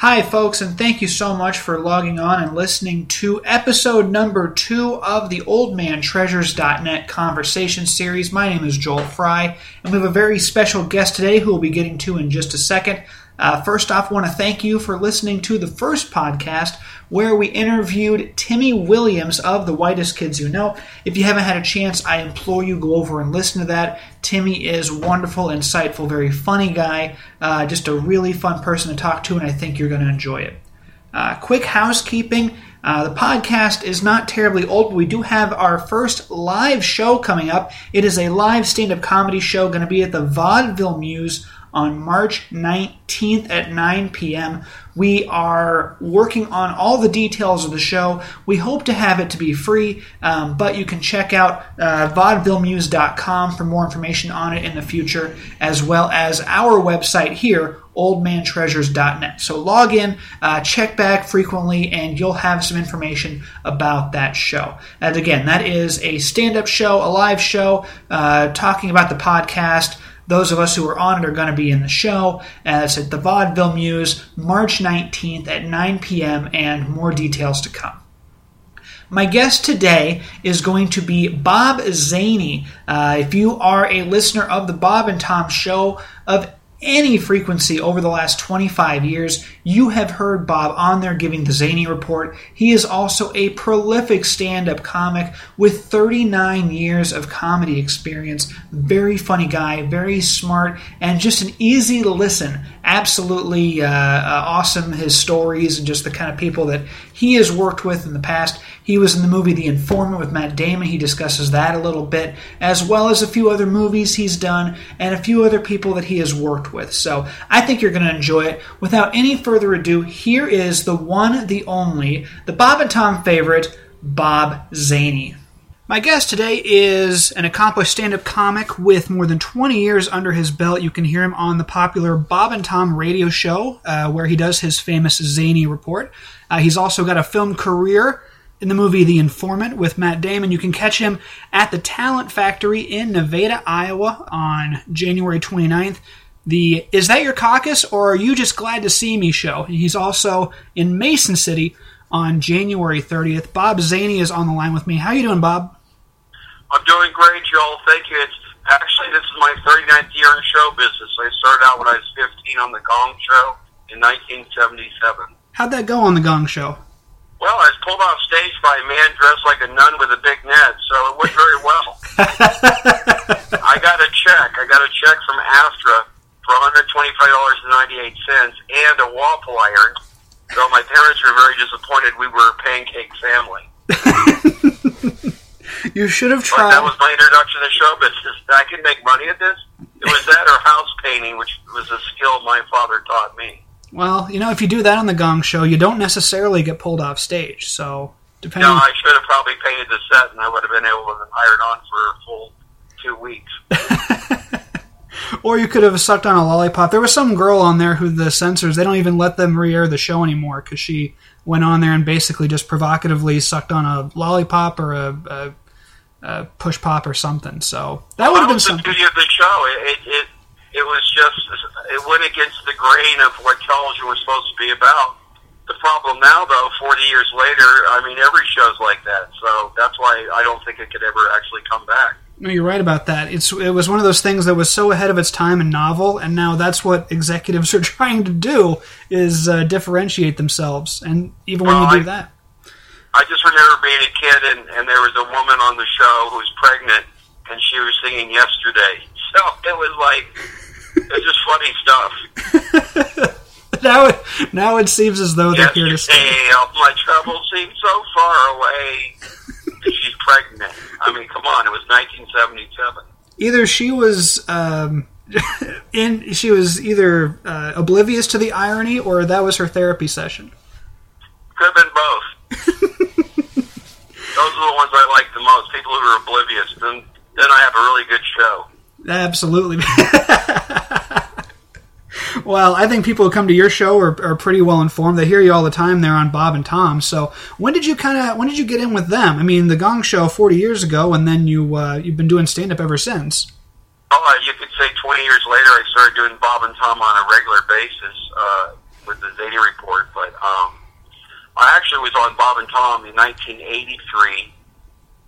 Hi, folks, and thank you so much for logging on and listening to episode number two of the OldManTreasures.net conversation series. My name is Joel Fry, and we have a very special guest today who we'll be getting to in just a second. Uh, first off, I want to thank you for listening to the first podcast where we interviewed Timmy Williams of The Whitest Kids You Know. If you haven't had a chance, I implore you go over and listen to that. Timmy is wonderful, insightful, very funny guy, uh, just a really fun person to talk to, and I think you're going to enjoy it. Uh, quick housekeeping. Uh, the podcast is not terribly old, but we do have our first live show coming up. It is a live stand up comedy show going to be at the Vaudeville Mews on March 19th at 9 p.m. We are working on all the details of the show. We hope to have it to be free, um, but you can check out uh, vaudevillemews.com for more information on it in the future, as well as our website here, oldmantreasures.net. So log in, uh, check back frequently, and you'll have some information about that show. And again, that is a stand up show, a live show, uh, talking about the podcast. Those of us who are on it are going to be in the show. Uh, it's at the Vaudeville Mews, March 19th at 9 p.m., and more details to come. My guest today is going to be Bob Zany. Uh, if you are a listener of the Bob and Tom Show of any frequency over the last 25 years, you have heard Bob on there giving the Zany Report. He is also a prolific stand up comic with 39 years of comedy experience. Very funny guy, very smart, and just an easy listen. Absolutely uh, uh, awesome, his stories and just the kind of people that he has worked with in the past. He was in the movie The Informant with Matt Damon. He discusses that a little bit, as well as a few other movies he's done and a few other people that he has worked with. So I think you're going to enjoy it. Without any further ado, here is the one, the only, the Bob and Tom favorite, Bob Zany. My guest today is an accomplished stand up comic with more than 20 years under his belt. You can hear him on the popular Bob and Tom radio show, uh, where he does his famous Zany report. Uh, he's also got a film career in the movie The Informant with Matt Damon. You can catch him at the Talent Factory in Nevada, Iowa on January 29th. The Is That Your Caucus or Are You Just Glad to See Me show. And he's also in Mason City on January 30th. Bob Zany is on the line with me. How you doing, Bob? I'm doing great, Joel. Thank you. It's actually this is my 39th year in show business. I started out when I was 15 on the Gong Show in 1977. How'd that go on the Gong Show? Well, I was pulled off stage by a man dressed like a nun with a big net, so it went very well. I got a check. I got a check from Astra for $125.98 and a waffle iron. So my parents were very disappointed we were a pancake family. you should have But tried. that was my introduction to show business. I can make money at this. It was that or house painting, which was a skill my father taught me. Well, you know, if you do that on the Gong Show, you don't necessarily get pulled off stage. So, depending. No, I should have probably painted the set, and I would have been able to hire on for a full two weeks. or you could have sucked on a lollipop. There was some girl on there who the censors they don't even let them re-air the show anymore because she went on there and basically just provocatively sucked on a lollipop or a, a, a push pop or something. So that would have been was the beauty of the show. It, it it was just it went against the grain of what television was supposed to be about. The problem now, though, forty years later, I mean, every show's like that. So that's why I don't think it could ever actually come back. No, you're right about that. It's it was one of those things that was so ahead of its time and novel, and now that's what executives are trying to do is uh, differentiate themselves. And even when Well, you do I- that, I just remember being a kid, and, and there was a woman on the show who was pregnant, and she was singing "Yesterday." So it was like it's just funny stuff. now it now it seems as though they're here to stay. Yesterday, all my troubles seem so far away. Pregnant. I mean, come on, it was 1977. either she was um, in she was either uh, oblivious to the irony or that was her therapy session. Could have been both. Those are the ones I like the most. People who are oblivious. Then, then I have a really good show. Absolutely. well, I think people who come to your show are, are pretty well informed. They hear you all the time there on Bob and Tom. So when did you kind of when did you get in with them? I mean, the Gong Show forty years ago, and then you uh, you've been doing stand up ever since. Oh, you could say 20 years later, I started doing Bob and Tom on a regular basis. Uh, with the Zany Report, but um, I actually was on Bob and Tom in 1983.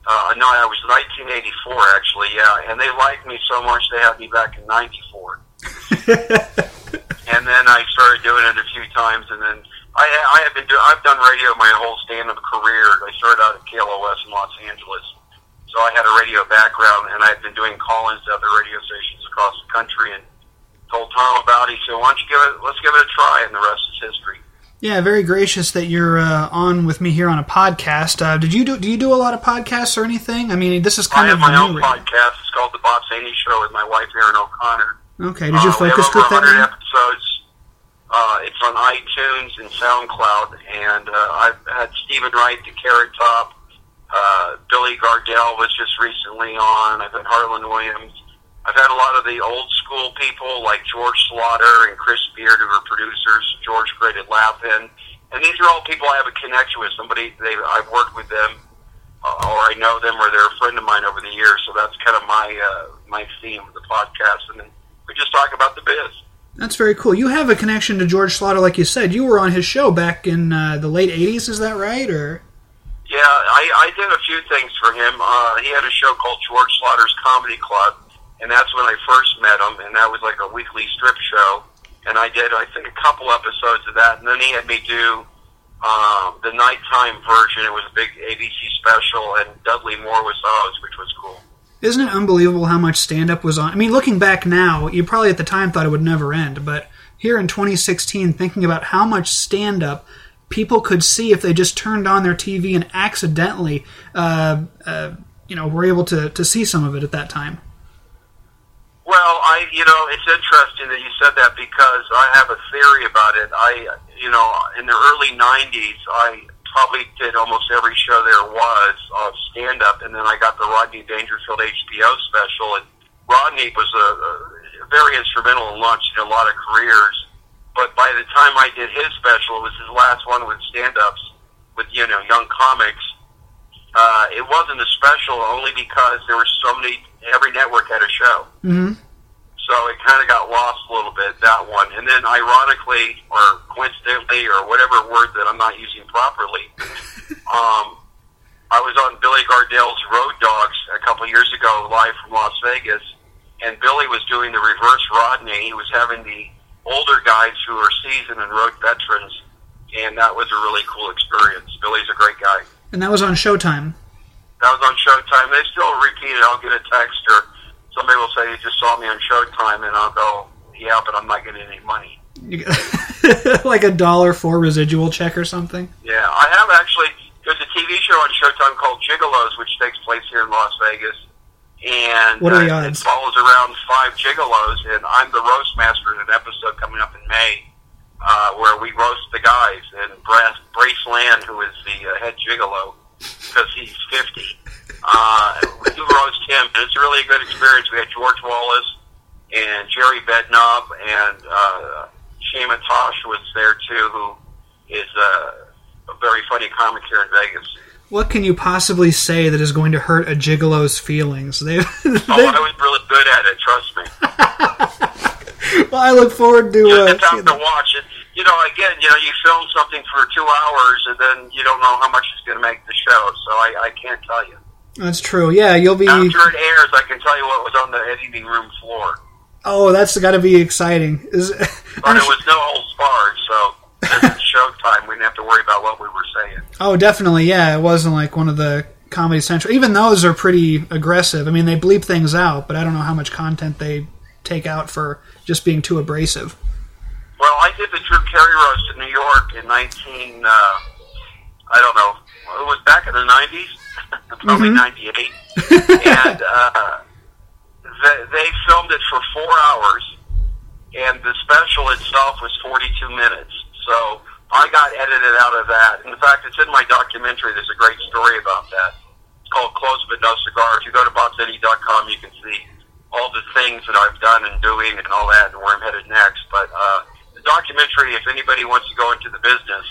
Uh, no, I was 1984 actually, yeah, and they liked me so much they had me back in '94. and then I started doing it a few times, and then I, I have been do, I've done radio my whole stand-up career. I started out at KLOS in Los Angeles, so I had a radio background, and I've been doing call-ins to other radio stations across the country. And told Tom about it. He said, "Why don't you give it? Let's give it a try." And the rest is history. Yeah, very gracious that you're uh, on with me here on a podcast. Uh, did you do? Do you do a lot of podcasts or anything? I mean, this is kind I of have my own new podcast. It's called The Bob Zany Show with my wife Erin O'Connor. Okay, did you Uh, we have focus group that? 100 episodes. Uh, it's on iTunes and SoundCloud, and uh, I've had Steven Wright, the Carrot Top. Uh, Billy Gardell was just recently on. I've had Harland Williams. I've had a lot of the old school people like George Schlatter and Chris Bearde, who are producers. George created Laugh-In, and these are all people I have a connection with. Somebody they I've worked with them, uh, or I know them, or they're a friend of mine over the years. So that's kind of my uh, my theme of the podcast, and then we just talk about the biz. That's very cool. You have a connection to George Schlatter, like you said. You were on his show back in uh, the late '80s. Is that right? Or Yeah, I, I did a few things for him. Uh, he had a show called George Schlatter's Comedy Club, and that's when I first met him, and that was like a weekly strip show. And I did, I think, a couple episodes of that, and then he had me do um, the nighttime version. It was a big ABC special, and Dudley Moore was the host, which was cool. Isn't it unbelievable how much stand-up was on? I mean, looking back now, you probably at the time thought it would never end, but here in 2016, thinking about how much stand-up people could see if they just turned on their TV and accidentally, uh, uh, you know, were able to to see some of it at that time. Well, I, you know, it's interesting that you said that because I have a theory about it. I, you know, in the early '90s, I probably did almost every show there was of stand up, and then I got the Rodney Dangerfield HBO special, and Rodney was a, a very instrumental in launching a lot of careers. But by the time I did his special, it was his last one with stand ups with you know young comics. Uh, it wasn't a special only because there were so many. Every network had a show. Mm-hmm. So it kind of got lost a little bit, that one. And then ironically, or coincidentally, or whatever word that I'm not using properly, um, I was on Billy Gardell's Road Dogs a couple years ago, live from Las Vegas, and Billy was doing the reverse Rodney. He was having the older guys who are seasoned and road veterans, and that was a really cool experience. Billy's a great guy. And that was on Showtime. That was on Showtime. They still repeat it. I'll get a text or somebody will say, "You just saw me on Showtime," and I'll go, "Yeah, but I'm not getting any money." Like a dollar for residual check or something. Yeah, I have actually. There's a TV show on Showtime called Gigolos, which takes place here in Las Vegas, and What are the uh, odds? it follows around five gigolos, and I'm the roast master in an episode coming up in May. Uh, where we roast the guys, and Brass, Brace really good experience. We had George Wallace and Jerry Bednob, and uh, Shema Tosh was there too, who is uh, a very funny comic here in Vegas. What can you possibly say that is going to hurt a gigolo's feelings? They, Oh, I was really good at it. Trust me. well, I look forward to. Uh, have seeing to watch it. You know, again, you know, you film something for two hours, and then you don't know how much it's going to make the show. So I, I can't tell you. That's true. Yeah, you'll be. After it airs, I can tell you what was on the editing room floor. Oh, that's got to be exciting. Is But it was no holds barred, so showtime. We didn't have to worry about what we were saying. Oh, definitely. Yeah, it wasn't like one of the Comedy Central. Even those are pretty aggressive. I mean, they bleep things out, but I don't know how much content they take out for just being too abrasive. Well, I did the Drew Carey roast in New York in 19, uh, I don't know, it was back in the 90s, probably Mhm. 98. and uh, they, they filmed it for four hours, and the special itself was 42 minutes. So I got edited out of that. In fact, it's in my documentary. There's a great story about that. It's called Close But No Cigar. If you go to bobzany.com, you can see all the things that I've done and doing and all that and where I'm headed next. But uh, the documentary, if anybody wants to go into the business,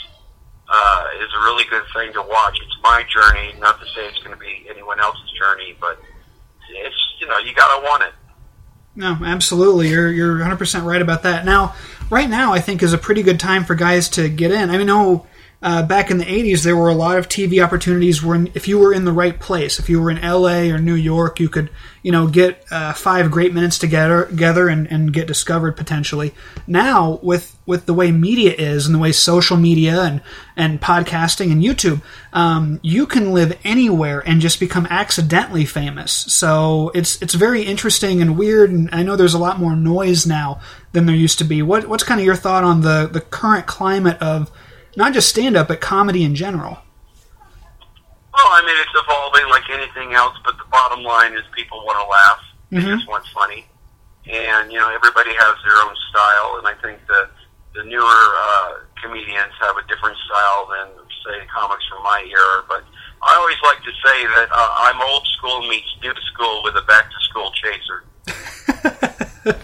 uh, is a really good thing to watch. It's my journey, not to say it's going to be anyone else's journey, but it's, you know, you got to want it. No, absolutely. You're you're 100 percent right about that. Now, right now I think is a pretty good time for guys to get in. I know uh, back in the 80s, there were a lot of TV opportunities where if you were in the right place, if you were in LA or New York, you could, you know, get uh, five great minutes together, together and, and get discovered potentially. Now, with, with the way media is and the way social media and, and podcasting and YouTube, um, you can live anywhere and just become accidentally famous. So it's, it's very interesting and weird. And I know there's a lot more noise now than there used to be. What, what's kind of your thought on the, the current climate of not just stand up, but comedy in general? Well, I mean, it's evolving like anything else, but the bottom line is people want to laugh. They Mhm. just want funny. And, you know, everybody has their own style, and I think that the newer uh, comedians have a different style than, say, comics from my era. But I always like to say that uh, I'm old school meets new school with a back to school chaser.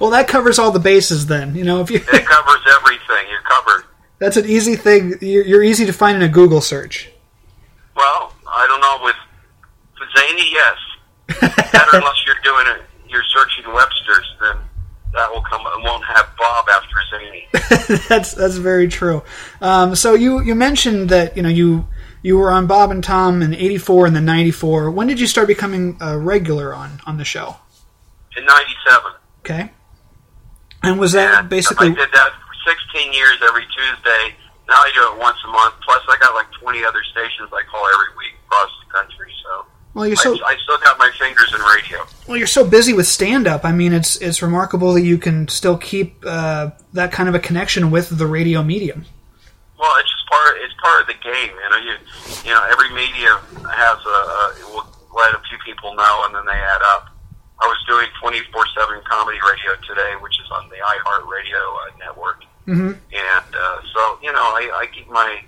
Well, that covers all the bases then. You know, if you It covers everything. You're covered. That's an easy thing. You're, you're easy to find in a Google search. Well, I don't know. With, Zany, yes. Better unless you're doing it, you're searching Webster's, then that will come. It won't have Bob after Zany. that's that's very true. Um, so you you mentioned that you know you you were on Bob and Tom in '84 and then '94. When did you start becoming a regular on on the show? In '97. Okay, and was that And basically I did that 16 years every Tuesday. Now I do it once a month. Plus, I got like 20 other stations I call every week across the country. So, well you're so I, I still got my fingers in radio. well you're so busy with stand up. I mean it's it's remarkable that you can still keep uh, that kind of a connection with the radio medium. Well, it's just part. It's part of the game. You know, you you know, every media has a, a will let a few people know, and then they add up. I was doing 24/7 comedy radio today, which is on the iHeartRadio uh, network, hmm and uh, so you know, I, I keep my.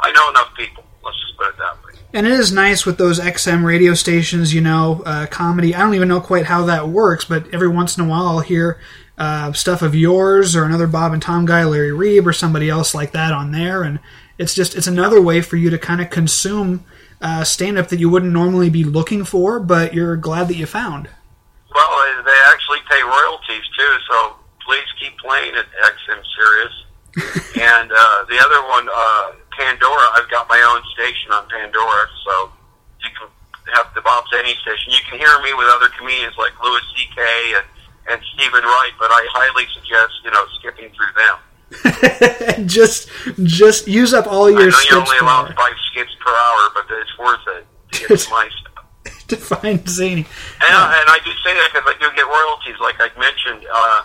I know enough people. Let's just put it that way. And it is nice with those XM radio stations, you know, uh, comedy. I don't even know quite how that works, but every once in a while I'll hear uh, stuff of yours or another Bob and Tom guy, Larry Reeb, or somebody else like that on there. And it's just, it's another way for you to kind of consume uh, stand up that you wouldn't normally be looking for, but you're glad that you found. Well, they actually pay royalties too, so please keep playing at XM Sirius. and uh, the other one, uh, Pandora, I've got my own station on Pandora, so you can have the Bob Zany station. You can hear me with other comedians like Louis C.K. and, and Steven Wright, but I highly suggest, you know, skipping through them. just, just use up all I your know you're only allowed five skips per hour, but it's worth it to get my stuff. to find Zany. And, and I do say that because I do get royalties, like I mentioned. Uh,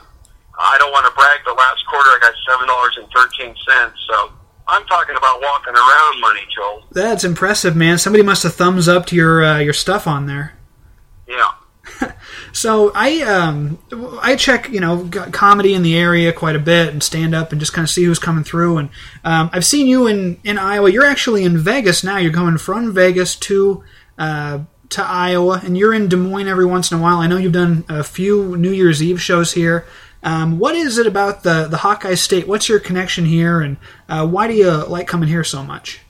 I don't want to brag, but last quarter I got seven dollars and thirteen cents. So I'm talking about walking around money, Joel. That's impressive, man. Somebody must have thumbs up to your uh, your stuff on there. Yeah. So I um I check you know comedy in the area quite a bit and stand up and just kind of see who's coming through and um, I've seen you in in Iowa. You're actually in Vegas now. You're going from Vegas to uh, to Iowa and you're in Des Moines every once in a while. I know you've done a few New Year's Eve shows here. Um, what is it about the the Hawkeye State? What's your connection here and uh, why do you like coming here so much?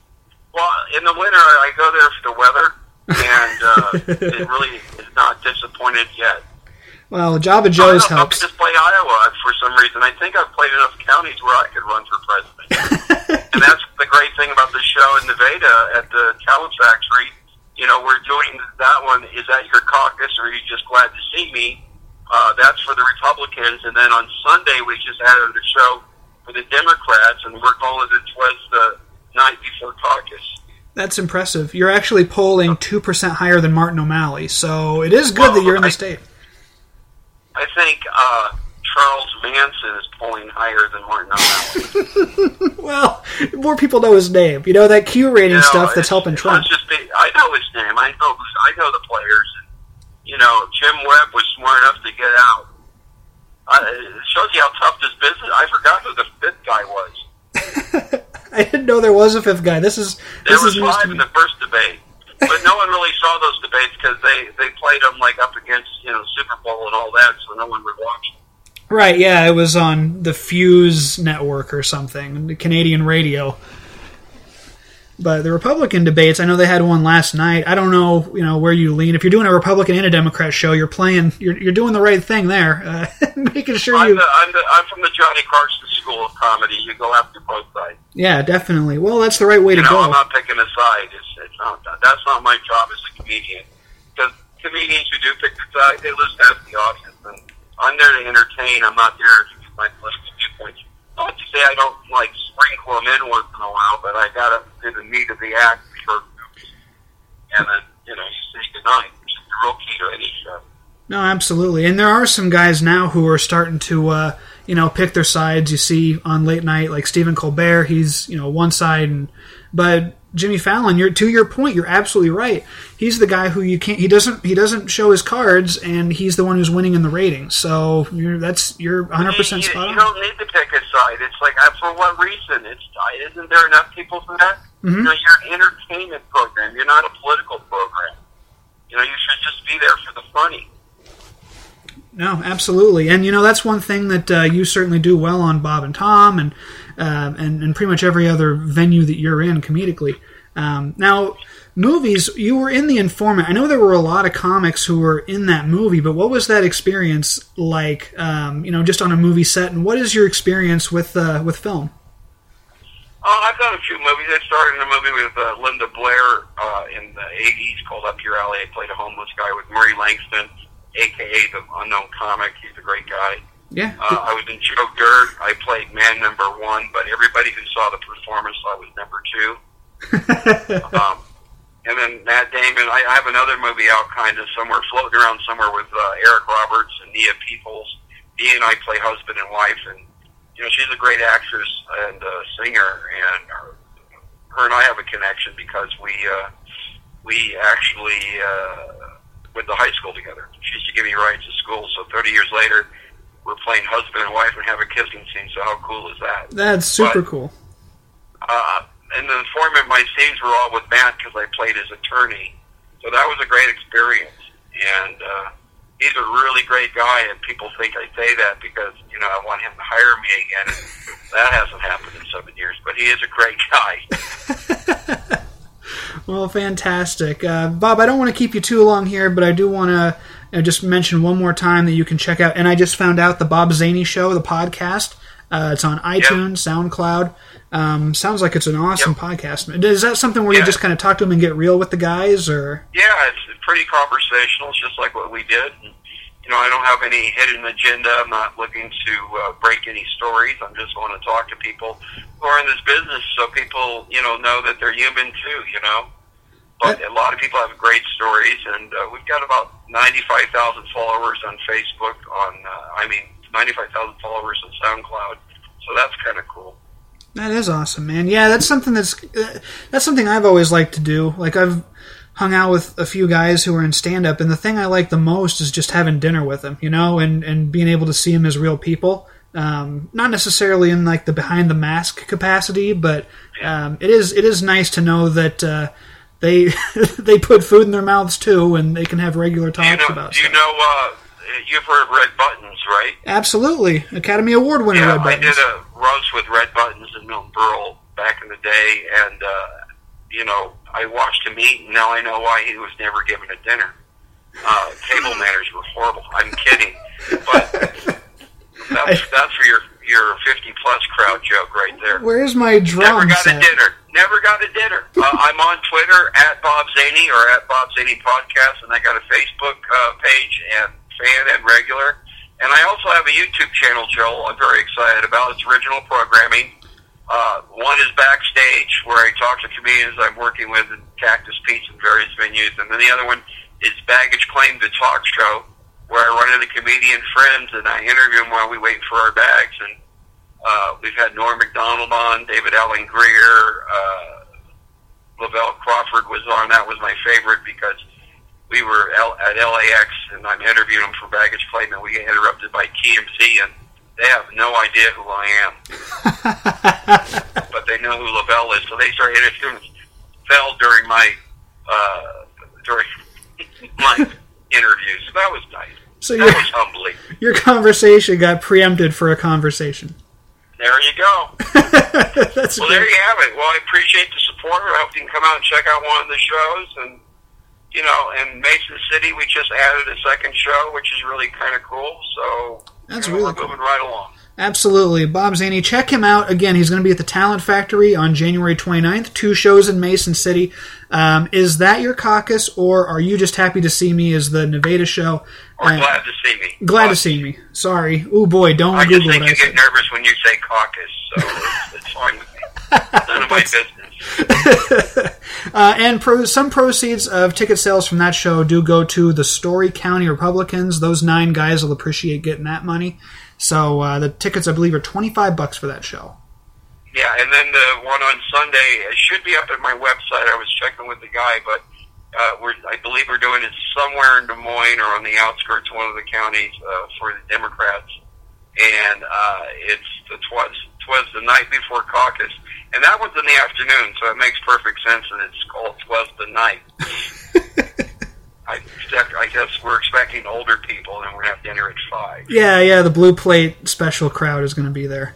Well, in the winter I go there for the weather, and uh, it really is not disappointed yet. Well, Java Joe's don't helps. I could just play Iowa for some reason. I think I've played enough counties where I could run for president. and that's the great thing about the show in Nevada at the Talent Factory. You know, we're doing that one. Is that your caucus, or are you just glad to see me? Uh, that's for the Republicans. And then on Sunday, we just added a show for the Democrats, and we're calling it was the night before caucus. That's impressive. You're actually polling two percent higher than Martin O'Malley, so it is good Well, that you're in the I- state. I think uh, Charles Manson is polling higher than Martin O'Malley. Well, more people know his name. You know that Q rating You know, stuff that's helping Trump. Just be, I know his name. I know. I know the players. You know, Jim Webb was smart enough to get out. Uh, it shows you how tough this business. I forgot who the fifth guy was. I didn't know there was a fifth guy. This is There this was is five in the first debate, but no one really saw those debates because they they played them like up against you know Super Bowl and all that, so no one would watch. them. Right? Yeah, it was on the Fuse network or something, the Canadian radio. But the Republican debates, I know they had one last night. I don't know, you know, where you lean. If you're doing a Republican and a Democrat show, you're playing, you're, you're doing the right thing there, uh, making sure I'm, you. the, I'm, the, I'm from the Johnny Carson School of Comedy. You go after both sides. Yeah, definitely. Well, that's the right way You to know, go. I'm not picking a side. It's, it's not, that's not my job as a comedian. Because comedians who do pick a side, they lose half the audience. And I'm there to entertain. I'm not there to give my political viewpoints. Not to say I don't like sprinkle them in once in a while, but I gotta do the meat of the act before and then you know you say goodnight, is the real key to any show. No, absolutely. And there are some guys now who are starting to, uh, you know, pick their sides. You see on late night, like Stephen Colbert, he's, you know, one side, and but Jimmy Fallon, you're to your point, you're absolutely right. He's the guy who you can't. He doesn't. He doesn't show his cards, and he's the one who's winning in the ratings. So you're that's you're 100 percent spot you don't need to pick a side. It's like uh, for what reason? It's isn't there enough people for that? Mhm. You know, you're an entertainment program. You're not a political program. You know, you should just be there for the funny. No, absolutely, and you know that's one thing that uh, you certainly do well on Bob and Tom, and uh, and and pretty much every other venue that you're in comedically. Um, now, movies, you were in The Informant. I know there were a lot of comics who were in that movie, but what was that experience like? Um, you know, just on a movie set, and what is your experience with uh, with film? Oh, I've done a few movies. I started in a movie with uh, Linda Blair uh, in the '80s called Up Your Alley. I played a homeless guy with Murray Langston, aka the unknown comic. He's a great guy. Yeah, Uh, I was in Joe Dirt. I played man number one, but everybody who saw the performance thought I was number two. Um, and then Matt Damon. I, I have another movie out, kind of somewhere floating around somewhere with uh, Eric Roberts and Nia Peeples. He and I play husband and wife, and you know she's a great actress and uh, singer, and her, her and I have a connection because we uh, we actually uh, went to high school together. She used to give me rides to school, so 30 years later, we're playing husband and wife and have a kissing scene. So how cool is that? that's super But- cool. uh, and the informant, my scenes were all with Matt because I played his attorney. So that was a great experience. And uh, he's a really great guy, and people think I say that because, you know, I want him to hire me again. that hasn't happened in seven years, but he is a great guy. Well, fantastic, uh, Bob. I don't want to keep you too long here, but I do want to uh, just mention one more time that you can check out. And I just found out the Bob Zany Show, the podcast. Uh, it's on iTunes, SoundCloud. Um, sounds like it's an awesome podcast. Is that something where you just kind of talk to them and get real with the guys, or Yeah, it's pretty conversational. It's just like what we did. And, you know, I don't have any hidden agenda. I'm not looking to uh, break any stories. I'm just going to talk to people who are in this business so people, you know, know that they're human too, you know. But a lot of people have great stories, and uh, we've got about 95,000 followers on Facebook, on, uh, I mean, 95,000 followers on SoundCloud. So that's kind of cool. that is awesome, man. Yeah, that's something that's uh, that's something I've always liked to do. Like I've hung out with a few guys who are in stand up, and the thing I like the most is just having dinner with them, you know, and and being able to see them as real people. Um, not necessarily in like the behind the mask capacity, but um, it is it is nice to know that uh, they they put food in their mouths too, and they can have regular Do you talks know, about do you stuff. know, uh, you've heard Red Buttons, right? Absolutely, Academy Award winner. Yeah, Red Buttons. I did a roast with Red Buttons in Milton Berle back in the day, and uh, you know, I watched him eat, and now I know why he was never given a dinner. Uh, table manners were horrible. I'm kidding, but that's that's for your your 50 plus crowd joke right there. Where's my drum Never got set? a dinner. Never got a dinner. Uh, I'm on Twitter at Bob Zany or at Bob Zany Podcast, and I got a Facebook uh, page and fan and regular. And I also have a YouTube channel, Joel. I'm very excited about. It's original programming. Uh, one is backstage, where I talk to comedians I'm working with in Cactus Pete's and various venues, and then the other one is Baggage Claim, the talk show, where I run into comedian friends and I interview them while we wait for our bags. And uh, we've had Norm Macdonald on, David Alan Grier, uh, Lavelle Crawford was on. That was my favorite because we were L- at LAX and I'm interviewing them for Baggage Claim, and we get interrupted by TMZ, and they have no idea who I am, but they know who Lavelle is, so they start interviewing Fell during my uh, during my interview. So that was nice. So That was humbling. your conversation got preempted for a conversation. There you go. That's Well, there you have it. Well, I appreciate the support. I hope you can come out and check out one of the shows. And you know, in Mason City, we just added a second show, which is really kind of cool. So That's you know, really we're cool. moving right along. Absolutely. Bob Zany, check him out. Again, he's going to be at the Talent Factory on January 29th, two shows in Mason City. Um, is that your caucus, or are you just happy to see me as the Nevada show? Or Uh, glad to see me. glad to see me. Sorry. Oh boy, don't I just Google think what I you get nervous when you say caucus, so it's, it's fine with me. None of my business. Uh, and pro- some proceeds of ticket sales from that show do go to the Story County Republicans. Those nine guys will appreciate getting that money. So uh, the tickets, I believe, are 25 bucks for that show. Yeah, and then the one on Sunday it should be up at my website. I was checking with the guy, but uh, we're I believe we're doing it somewhere in Des Moines or on the outskirts of one of the counties uh, for the Democrats, and uh, it's the twas twas the night before caucus, and that one's in the afternoon, so it makes perfect sense that it's called twas the night. I, expect- I guess we're expecting older people, and we're gonna have dinner at five. Yeah, yeah, the Blue Plate special crowd is going to be there.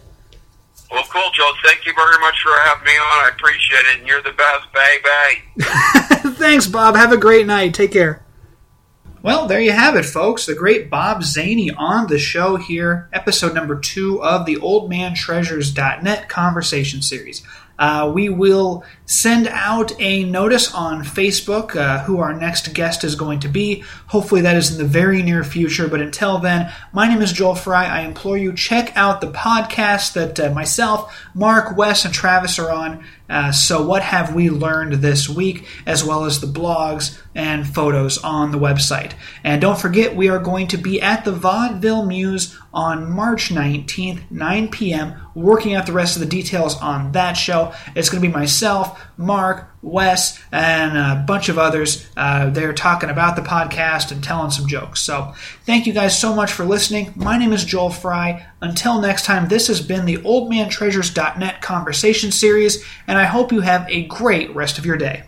Well, cool, Joe. Thank you very much for having me on. I appreciate it, and you're the best, baby. Thanks, Bob. Have a great night. Take care. Well, there you have it, folks. The great Bob Zany on the show here, episode number two of the OldManTreasures.net conversation series. Uh, we will send out a notice on Facebook uh, who our next guest is going to be. Hopefully, that is in the very near future. But until then, my name is Joel Fry. I implore you check out the podcast that uh, myself, Mark, Wes, and Travis are on. Uh, so, what have we learned this week, as well as the blogs and photos on the website? And don't forget, we are going to be at the Vaudeville Mews on March 19th, 9 p.m., working out the rest of the details on that show. It's going to be myself, Mark, Wes, and a bunch of others. Uh, they're talking about the podcast and telling some jokes. So, thank you guys so much for listening. My name is Joel Fry. Until next time, this has been the OldManTreasures.net conversation series, and I hope you have a great rest of your day.